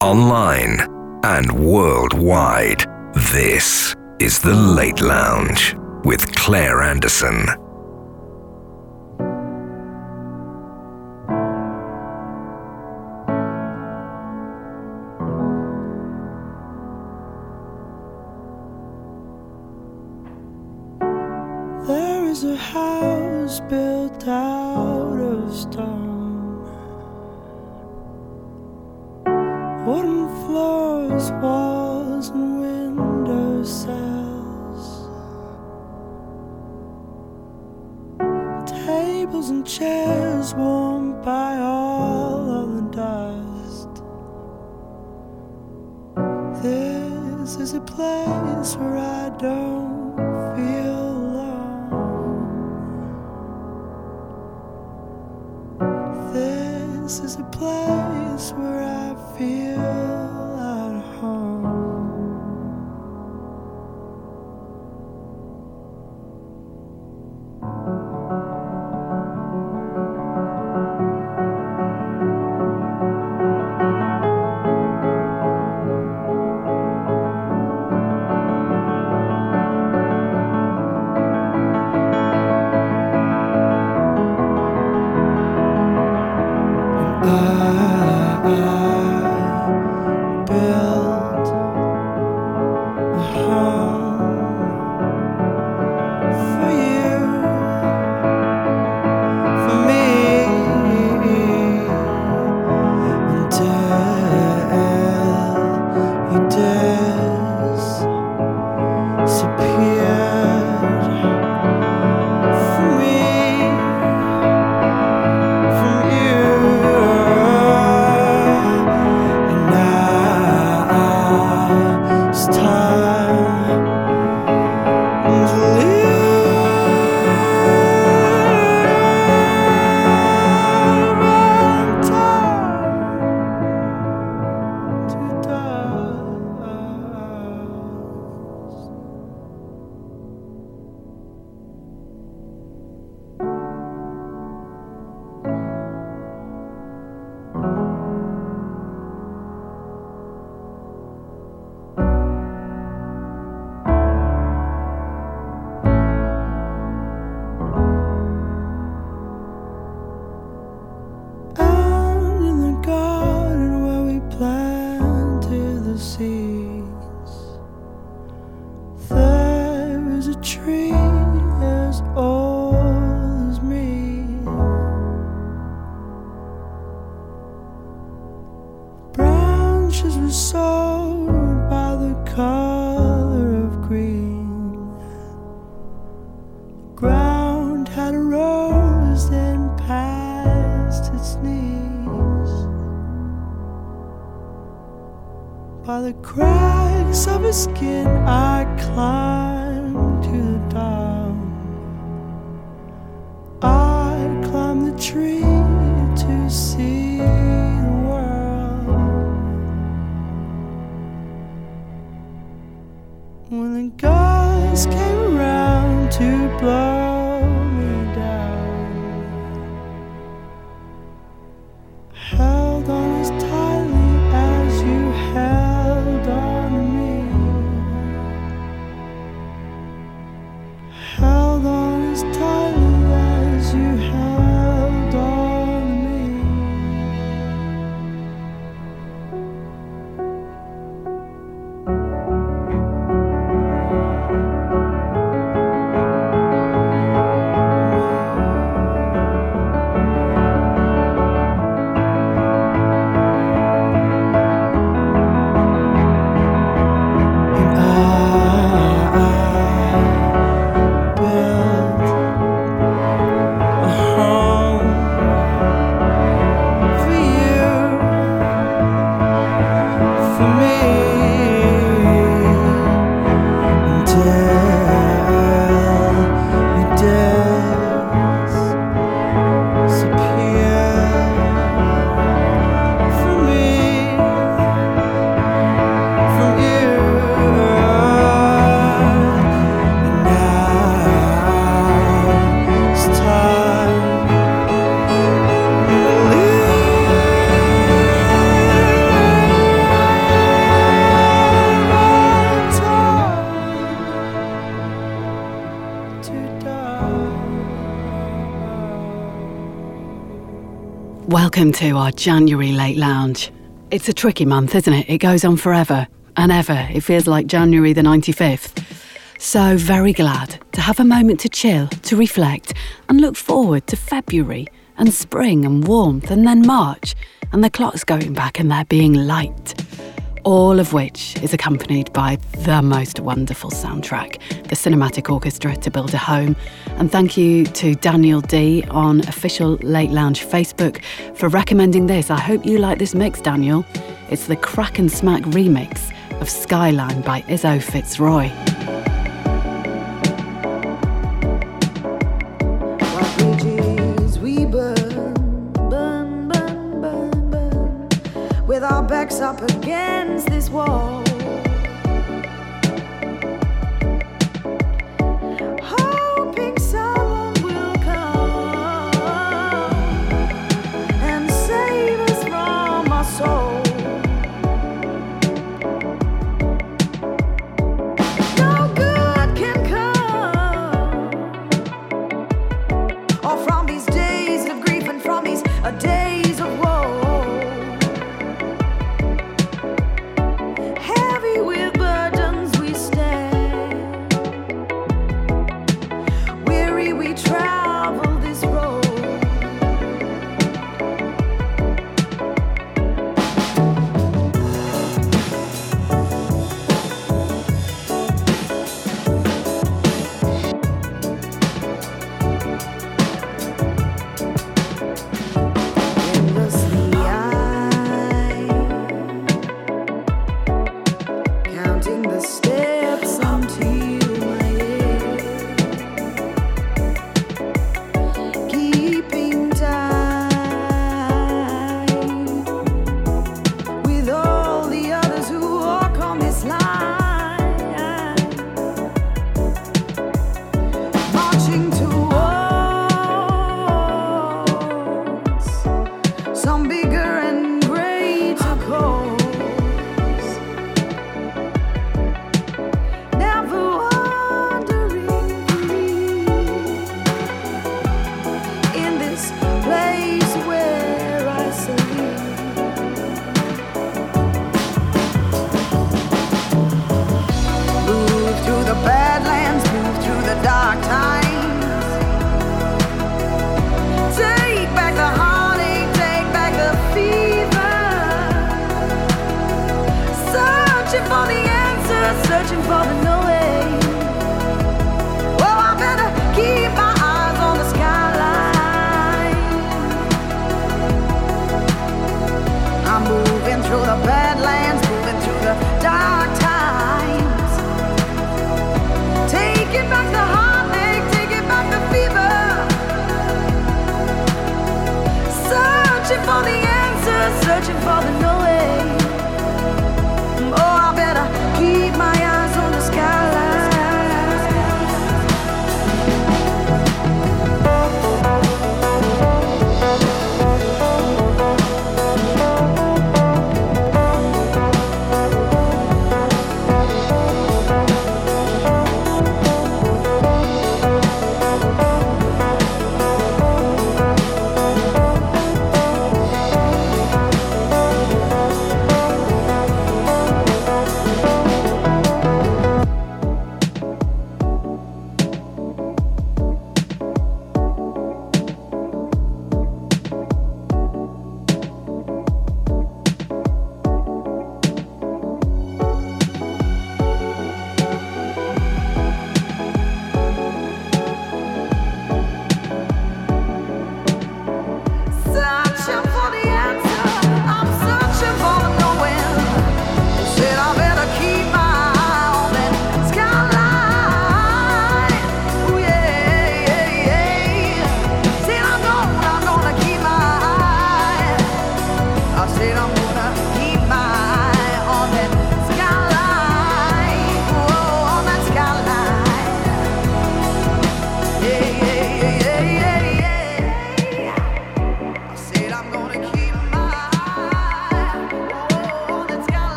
online, and worldwide. This is The Late Lounge with Claire Anderson. Welcome to our January Late Lounge. It's a tricky month, isn't it? It goes on forever and ever. It feels like January the 95th. So, very glad to have a moment to chill, to reflect, and look forward to February and spring and warmth, and then March, and the clocks going back and there being light all of which is accompanied by the most wonderful soundtrack, the Cinematic Orchestra to Build a Home. And thank you to Daniel D on official Late Lounge Facebook for recommending this. I hope you like this mix, Daniel. It's the Crack and Smack remix of Skyline by Izo FitzRoy.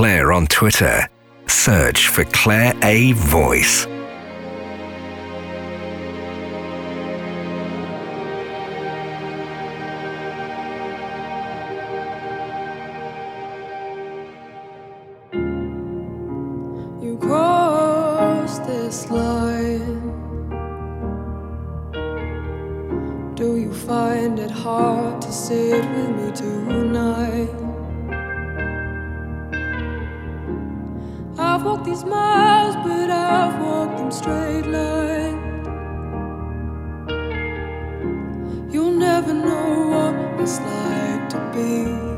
Claire on Twitter. Search for Claire A. Voice. You crossed this line. Do you find it hard to sit with me tonight? I've walked these miles, but I've walked them straight line. You'll never know what it's like to be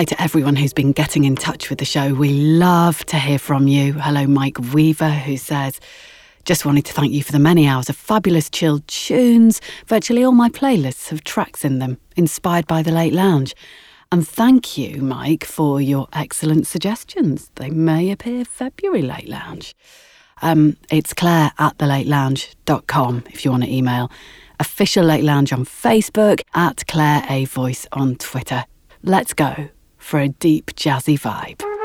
Hi to everyone who's been getting in touch with the show. We love to hear from you. Hello, Mike Weaver, who says, just wanted to thank you for the many hours of fabulous chilled tunes. Virtually all my playlists have tracks in them, inspired by the late lounge. And thank you, Mike, for your excellent suggestions. They may appear February late lounge. Um, it's claire at thelatelounge.com if you want to email. Official Late Lounge on Facebook, at Claire A Voice on Twitter. Let's go for a deep jazzy vibe.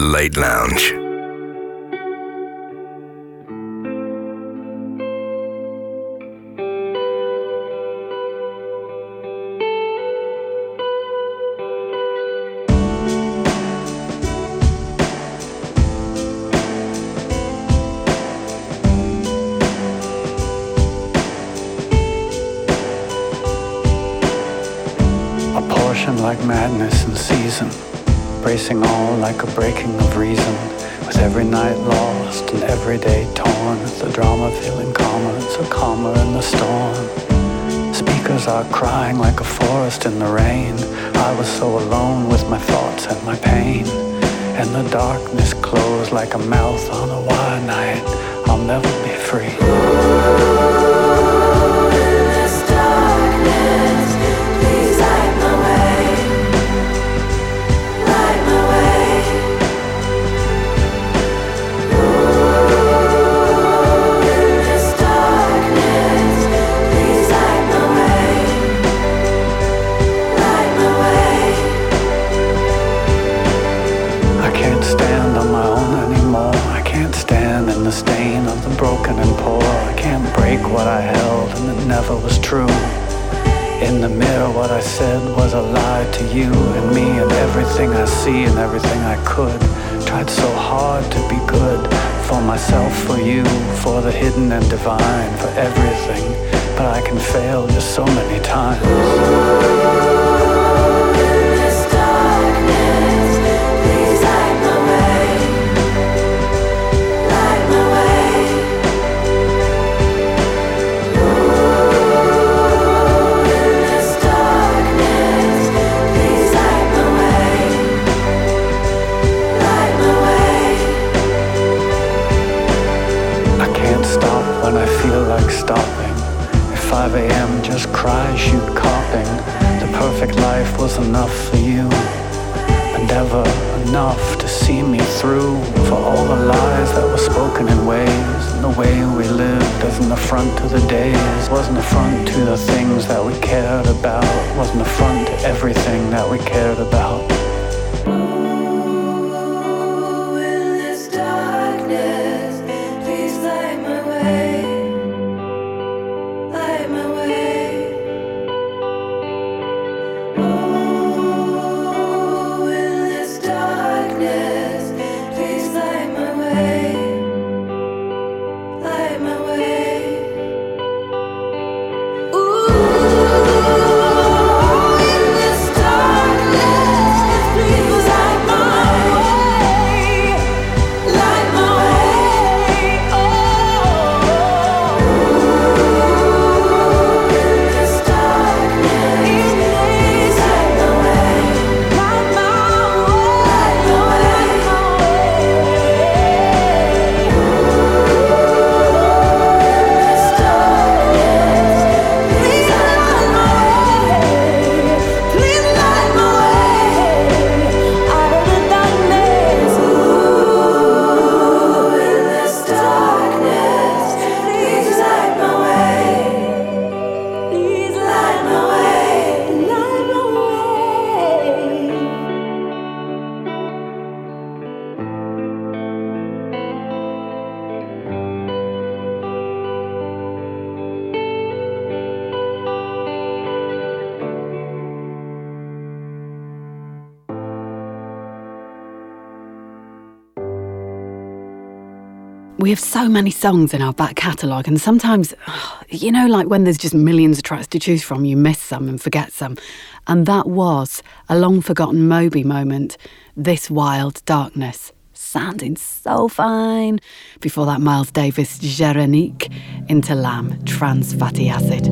Late Lounge. Like a breaking of reason, with every night lost and every day torn, with the drama feeling calmer, so calmer in the storm. Speakers are crying like a forest in the rain. I was so alone with my thoughts and my pain. And the darkness closed like a mouth on a wide night. I'll never be free. What I held and it never was true. In the mirror, what I said was a lie to you and me and everything I see and everything I could. Tried so hard to be good for myself, for you, for the hidden and divine, for everything. But I can fail just so many times. Like stopping. At 5 a.m. just cry, shoot coughing. The perfect life was enough for you. And never enough to see me through. For all the lies that were spoken in ways. And the way we lived as an affront to the days. Wasn't affront to the things that we cared about. Wasn't affront to everything that we cared about. Many songs in our back catalogue, and sometimes, you know, like when there's just millions of tracks to choose from, you miss some and forget some. And that was a long forgotten Moby moment, This Wild Darkness. Sounding so fine. Before that, Miles Davis, Generique, into Lamb, Trans Fatty Acid.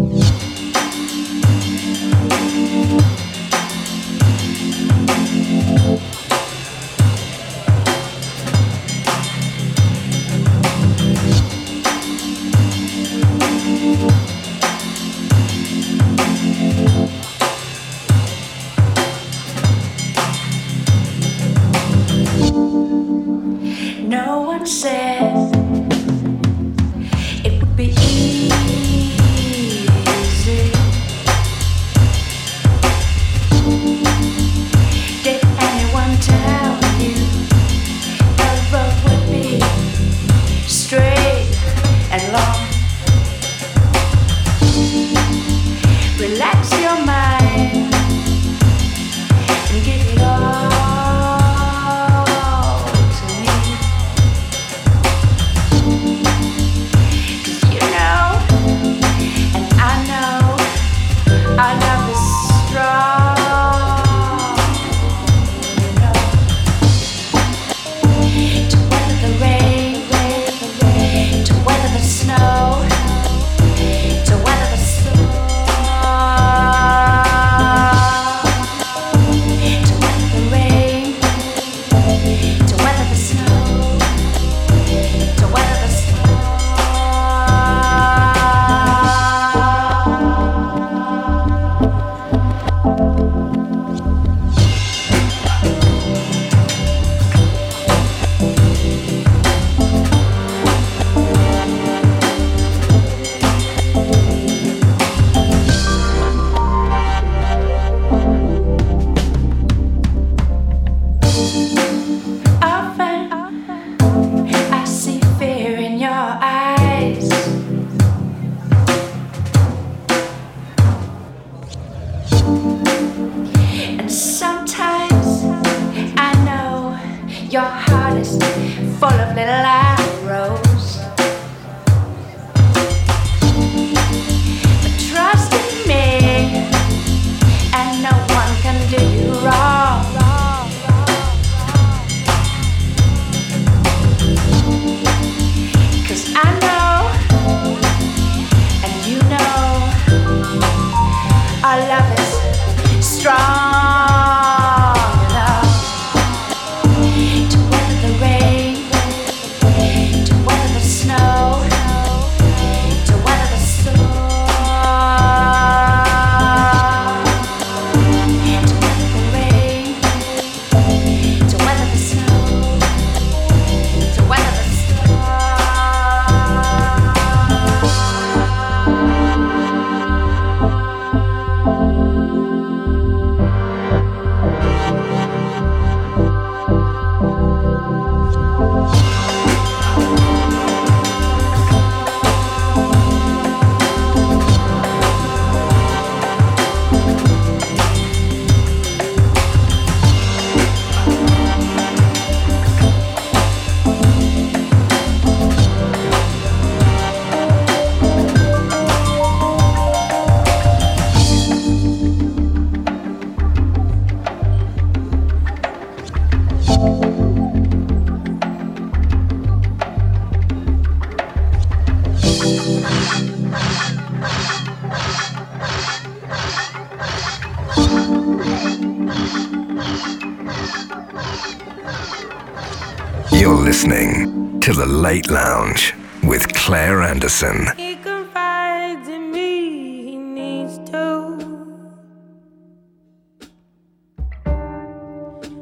Late Lounge with Claire Anderson. He confides in me, he needs to.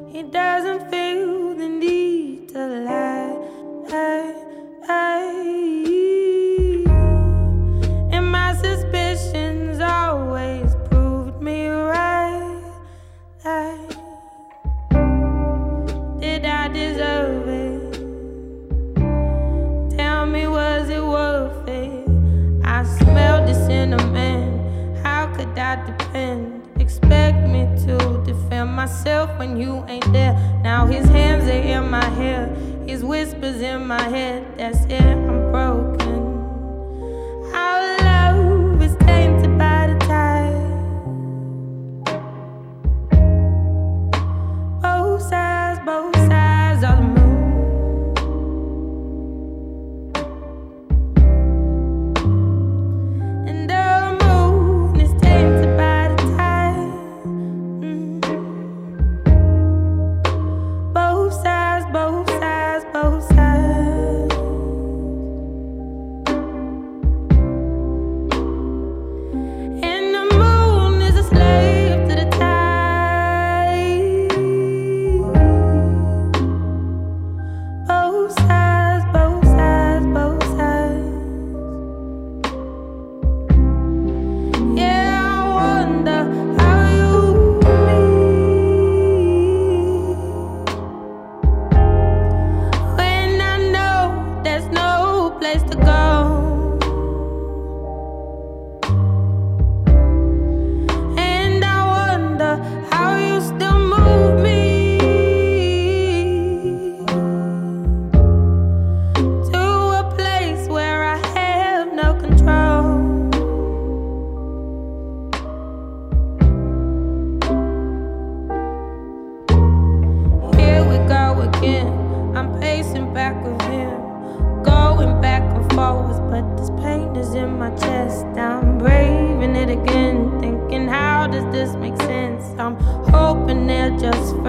He doesn't in my chest. I'm braving it again, thinking, how does this make sense? I'm hoping they'll just.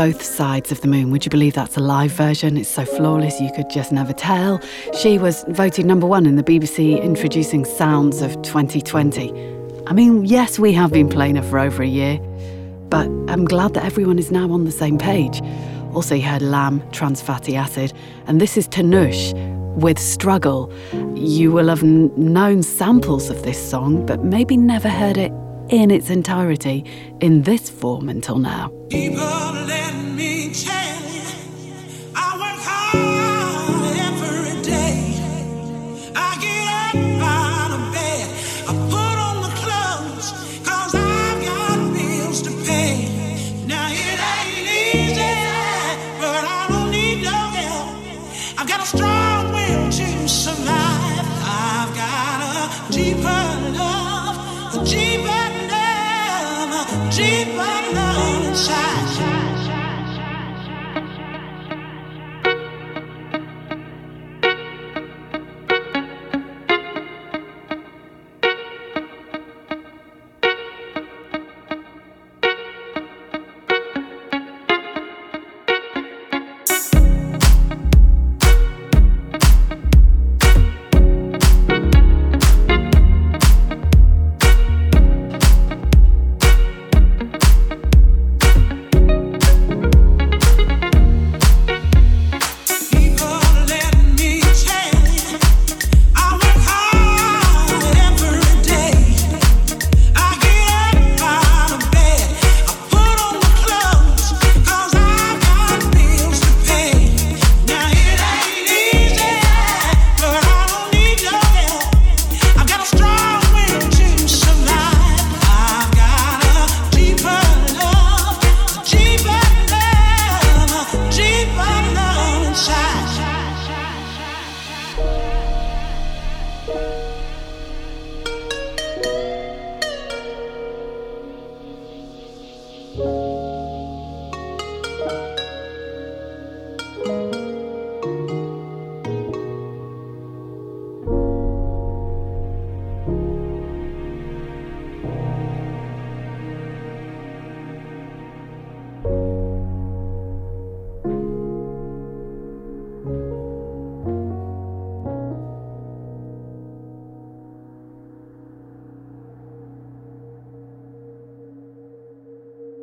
Both sides of the moon. Would you believe that's a live version? It's so flawless you could just never tell. She was voted number one in the BBC Introducing Sounds of 2020. I mean, yes, we have been playing her for over a year, but I'm glad that everyone is now on the same page. Also, you heard Lamb, Trans Fatty Acid, and this is Tinush with Struggle. You will have known samples of this song, but maybe never heard it in its entirety in this form until now.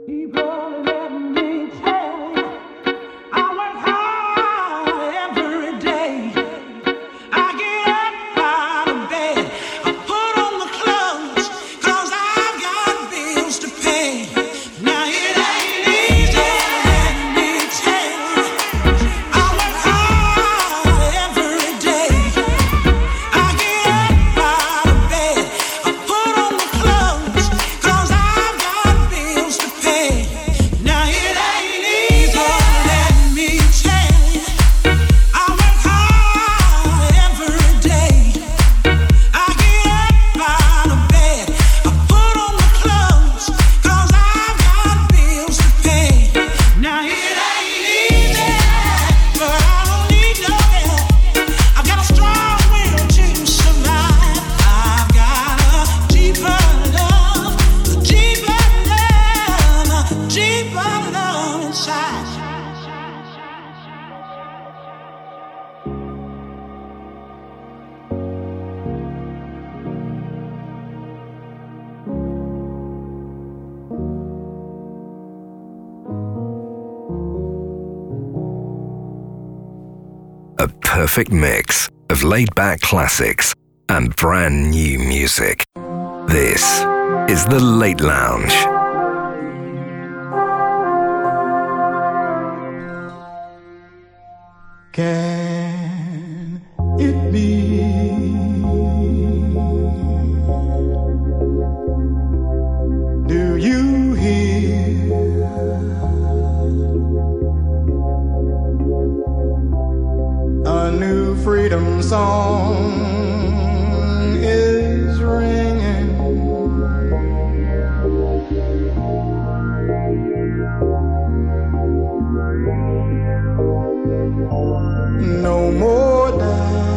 Now perfect mix of laid back classics and brand new music. This is The Late Lounge. Can it be? Freedom song is ringing. No more doubt.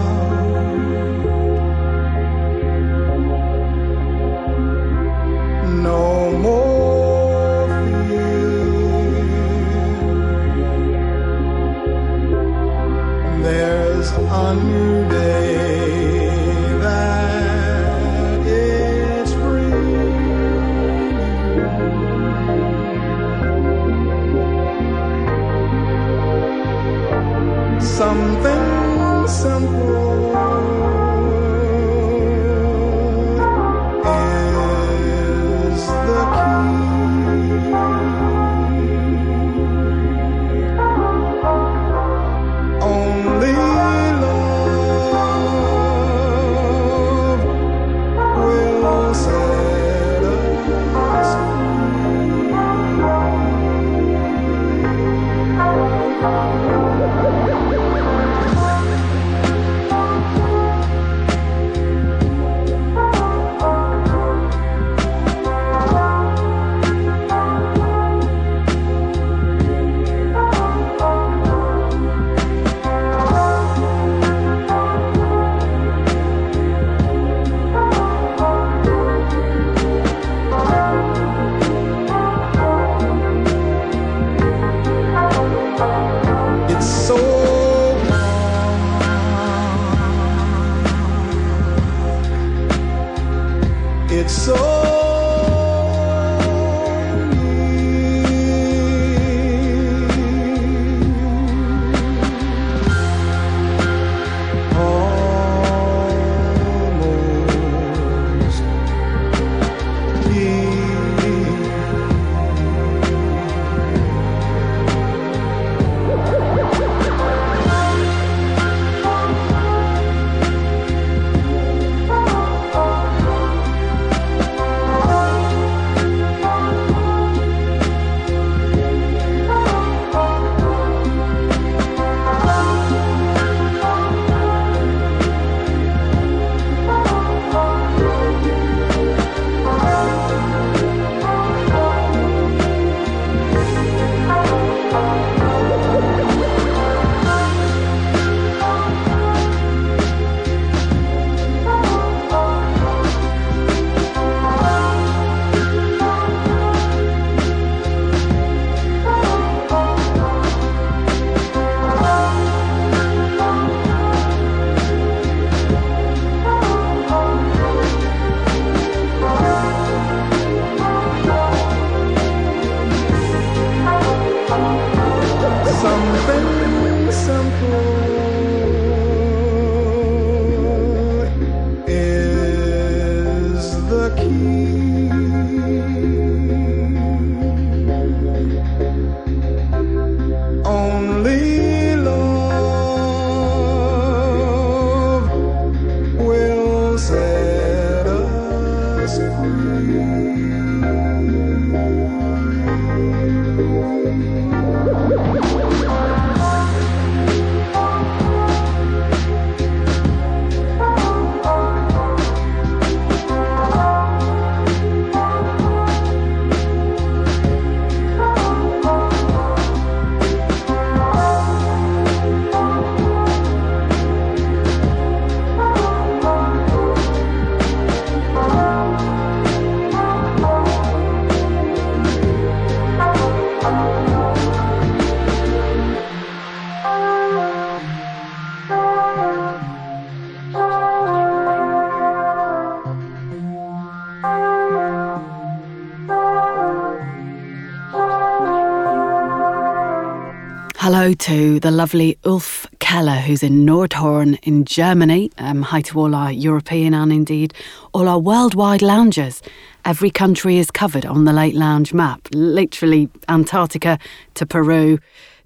Hello to the lovely Ulf Keller, who's in Nordhorn in Germany. Um, hi to all our European and indeed all our worldwide loungers. Every country is covered on the Late Lounge map, literally Antarctica to Peru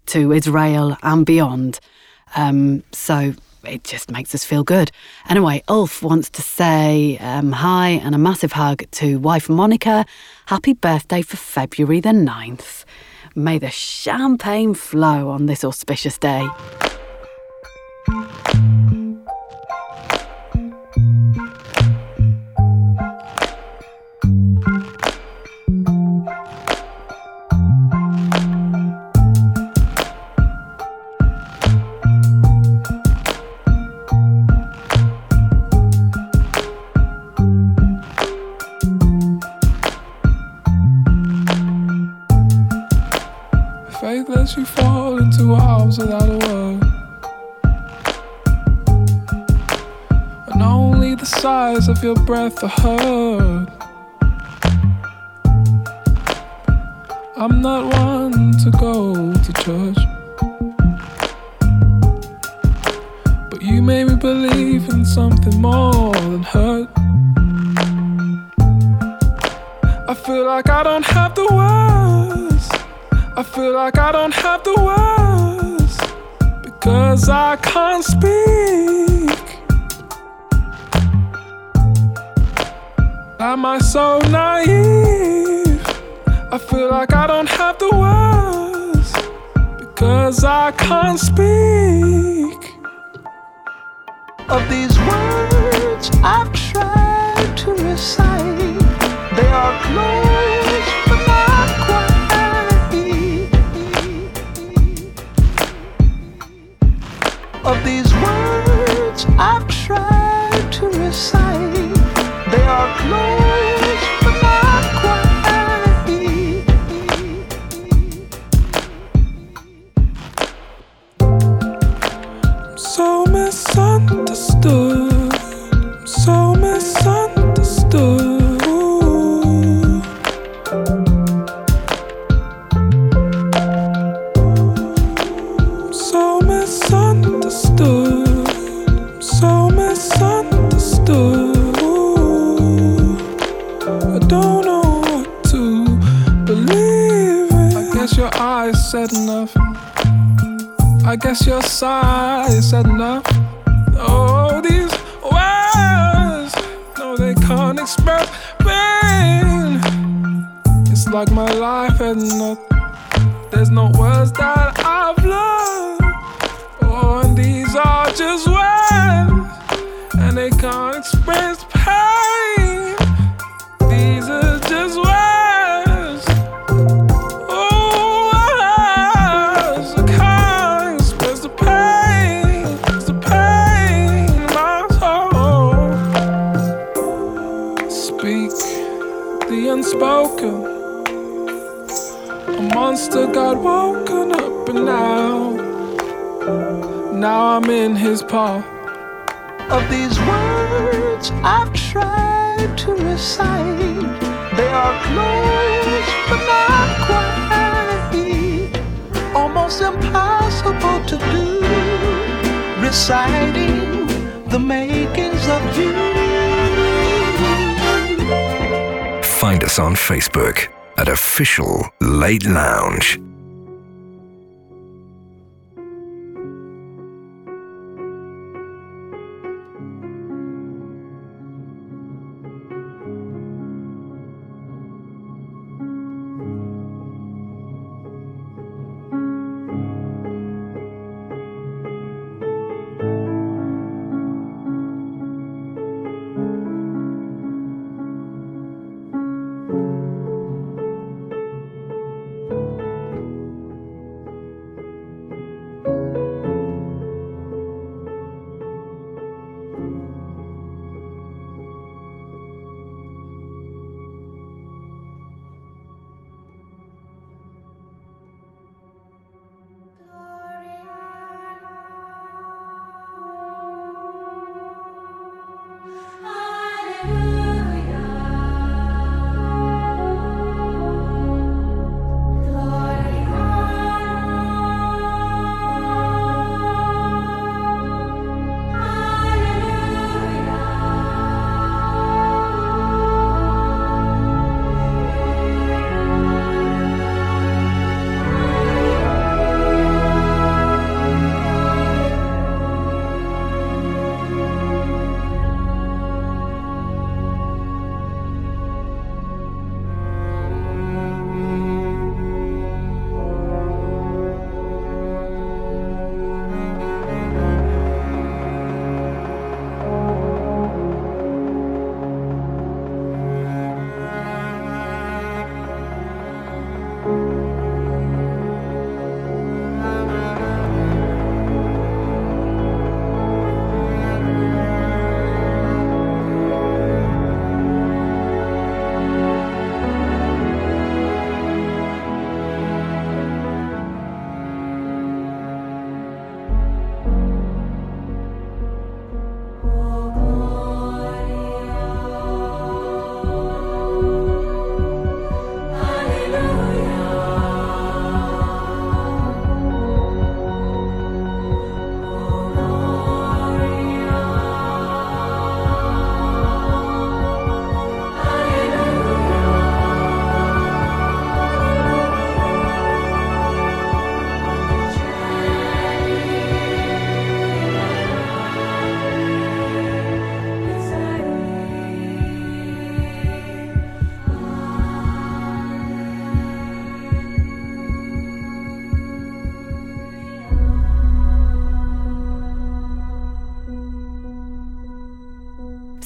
to Israel and beyond. Um, so it just makes us feel good. Anyway, Ulf wants to say um, hi and a massive hug to wife Monica. Happy birthday for February the 9th. May the champagne flow on this auspicious day. Size of your breath are heard. I'm not one to go to church. But you made me believe in something more than hurt. I feel like I don't have the words. I feel like I don't have the words because I can't speak. Am I so naive? I feel like I don't have the words because I can't speak. Of these words I've tried to recite, they are close but not quite. of these words I've tried to recite.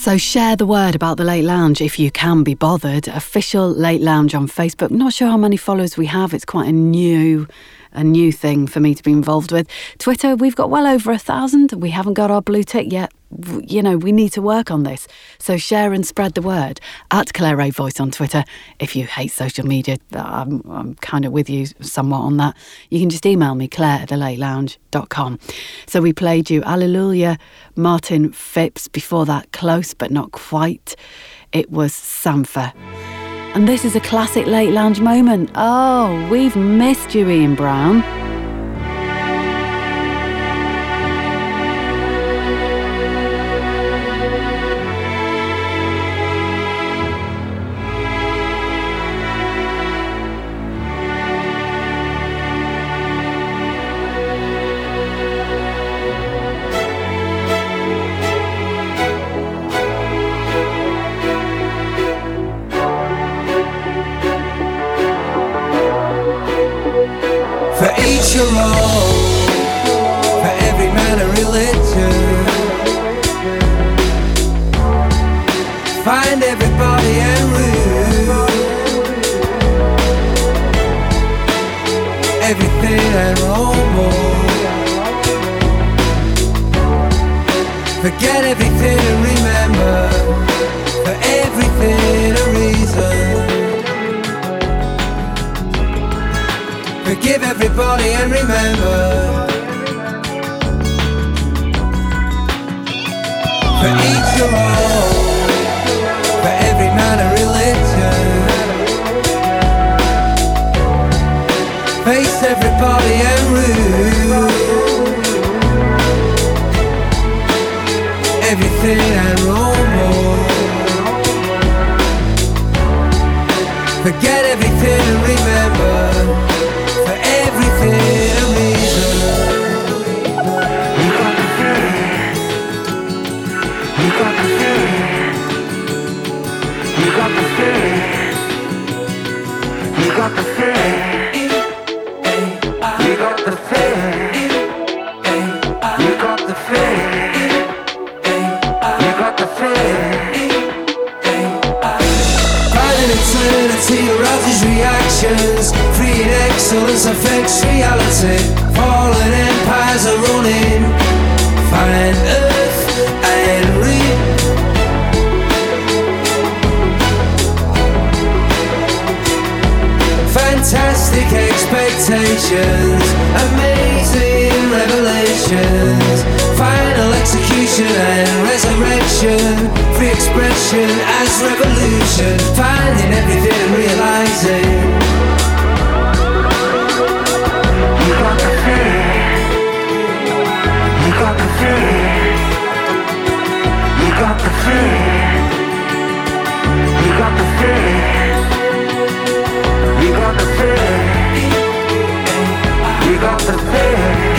So share the word about the Late Lounge if you can be bothered. Official Late Lounge on Facebook. Not sure how many followers we have. It's quite a new a new thing for me to be involved with. Twitter, we've got well over a thousand. We haven't got our blue tick yet. You know, we need to work on this. So share and spread the word at Claire Voice on Twitter. If you hate social media, I'm, I'm kind of with you somewhat on that. You can just email me, claire at thelatelounge.com. So we played you Alleluia, Martin Phipps. Before that, close but not quite. It was Sampha. And this is a classic late lounge moment. Oh, we've missed you, Ian Brown. Forgive everybody and remember. For each of all, for every man a religion. Face everybody and rule everything. I Illusions affects reality. Fallen empires are running. Find earth and re. Fantastic expectations, amazing revelations, final execution and resurrection, free expression as revolution, finding everything realizing. On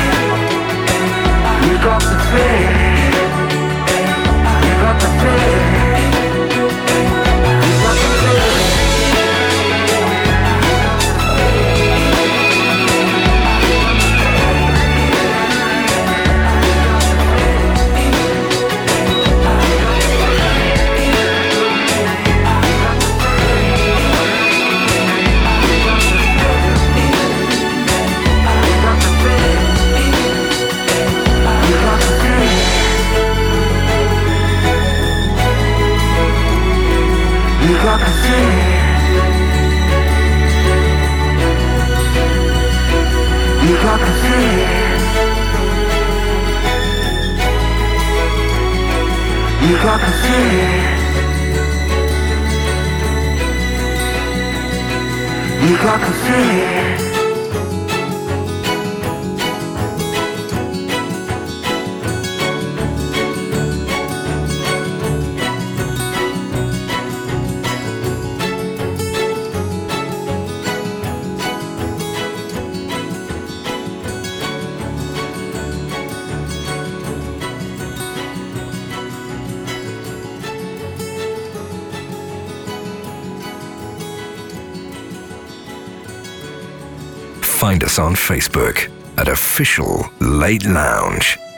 Facebook at Official Late Lounge.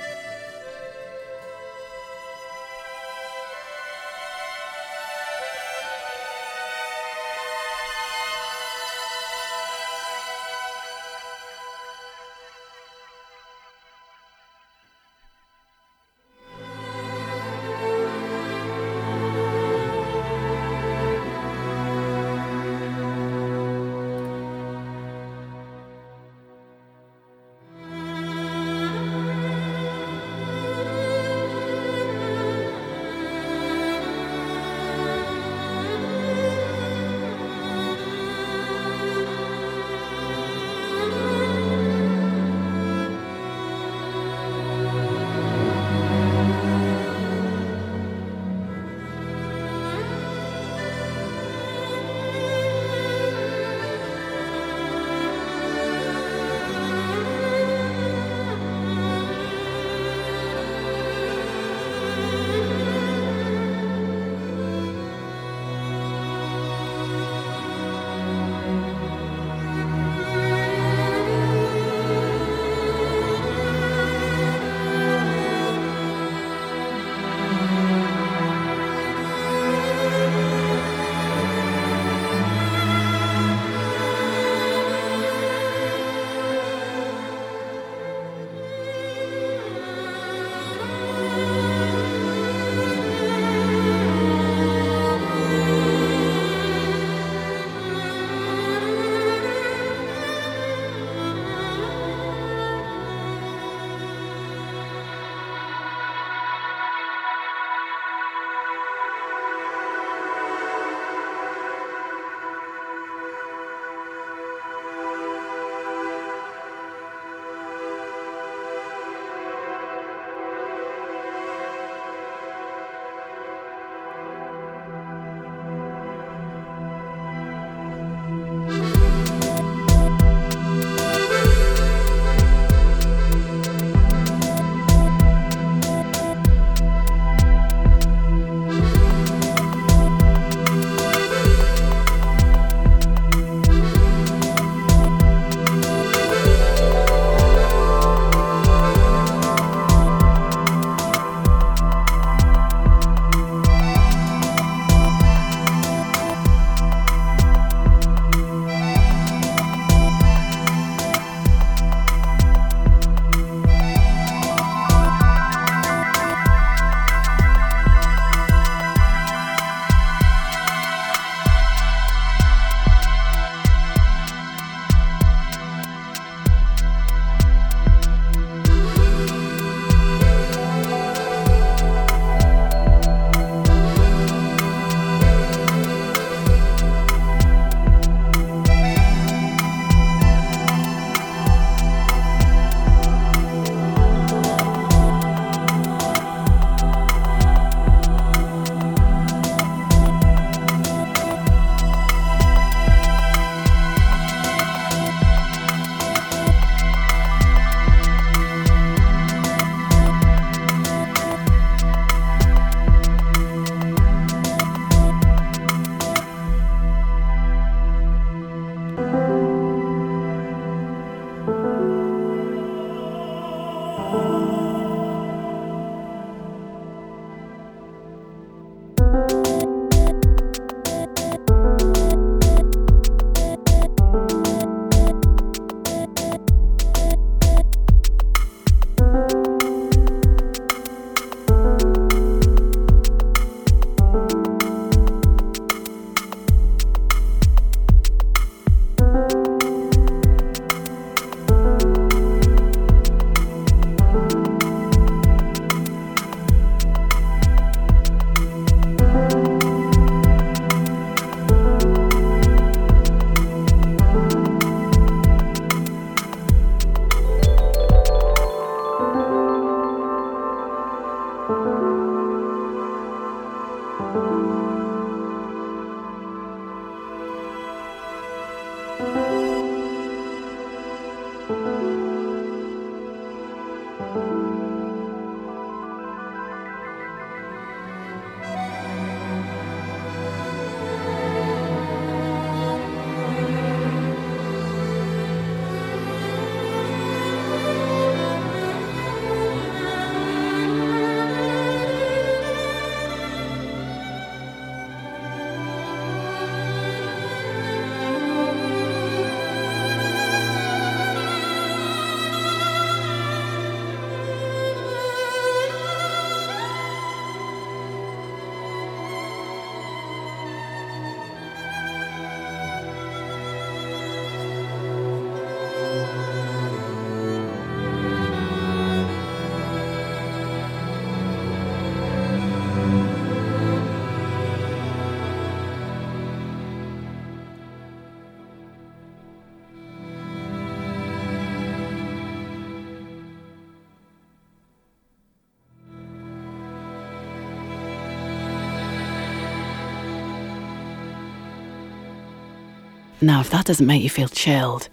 Now, if that doesn't make you feel chilled,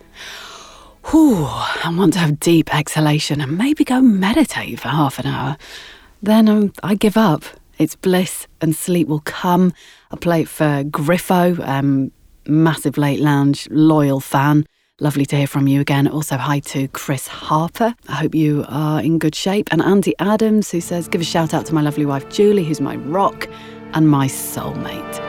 whew, and want to have deep exhalation and maybe go meditate for half an hour, then um, I give up. It's bliss and sleep will come. I play it for Griffo, um, massive late lounge, loyal fan. Lovely to hear from you again. Also, hi to Chris Harper. I hope you are in good shape. And Andy Adams, who says, Give a shout out to my lovely wife Julie, who's my rock and my soulmate.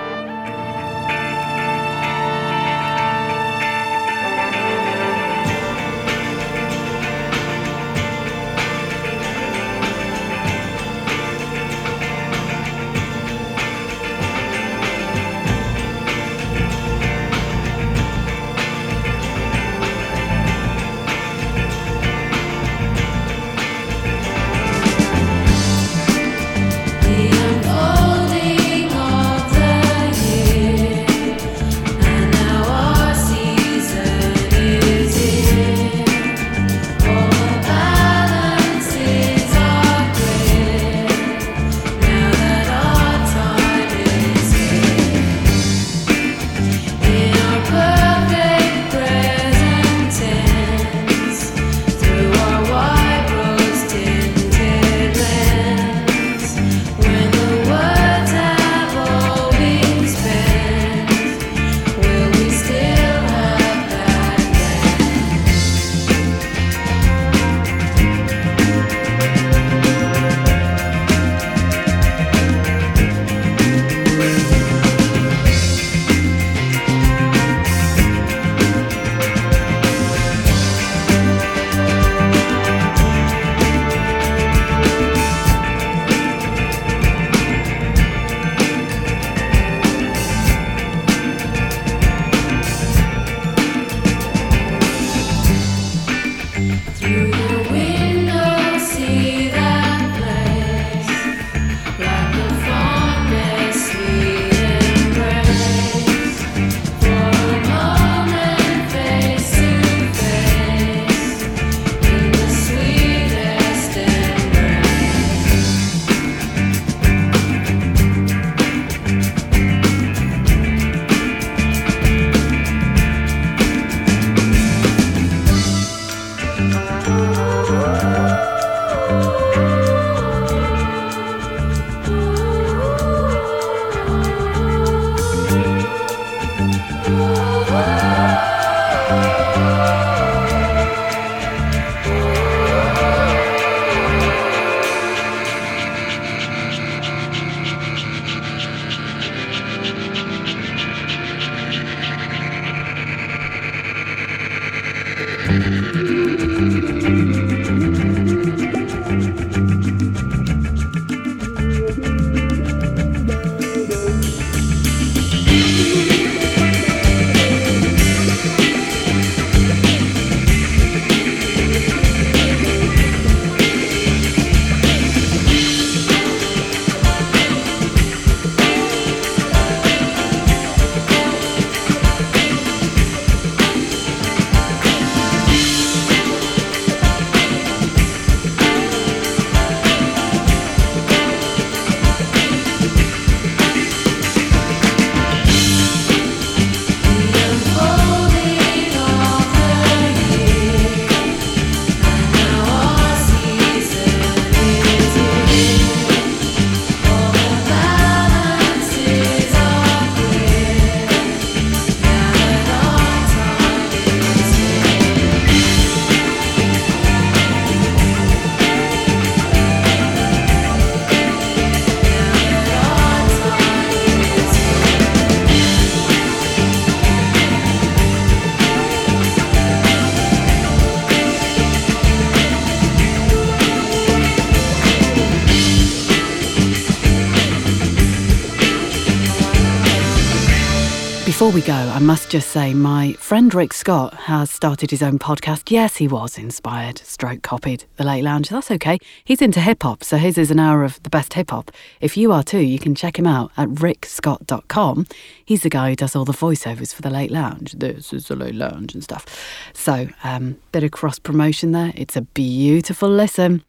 We go, I must just say my friend Rick Scott has started his own podcast. Yes, he was inspired, stroke copied The Late Lounge. That's okay. He's into hip hop, so his is an hour of the best hip hop. If you are too, you can check him out at rickscott.com. He's the guy who does all the voiceovers for The Late Lounge. This is The Late Lounge and stuff. So, um, bit of cross promotion there. It's a beautiful listen.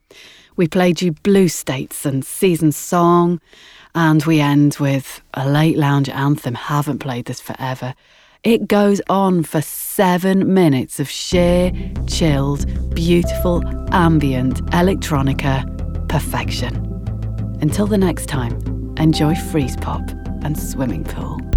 We played you Blue States and Season Song. And we end with a late lounge anthem. Haven't played this forever. It goes on for seven minutes of sheer, chilled, beautiful, ambient electronica perfection. Until the next time, enjoy Freezepop and swimming pool.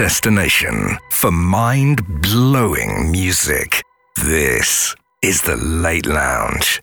Destination for mind blowing music. This is the Late Lounge.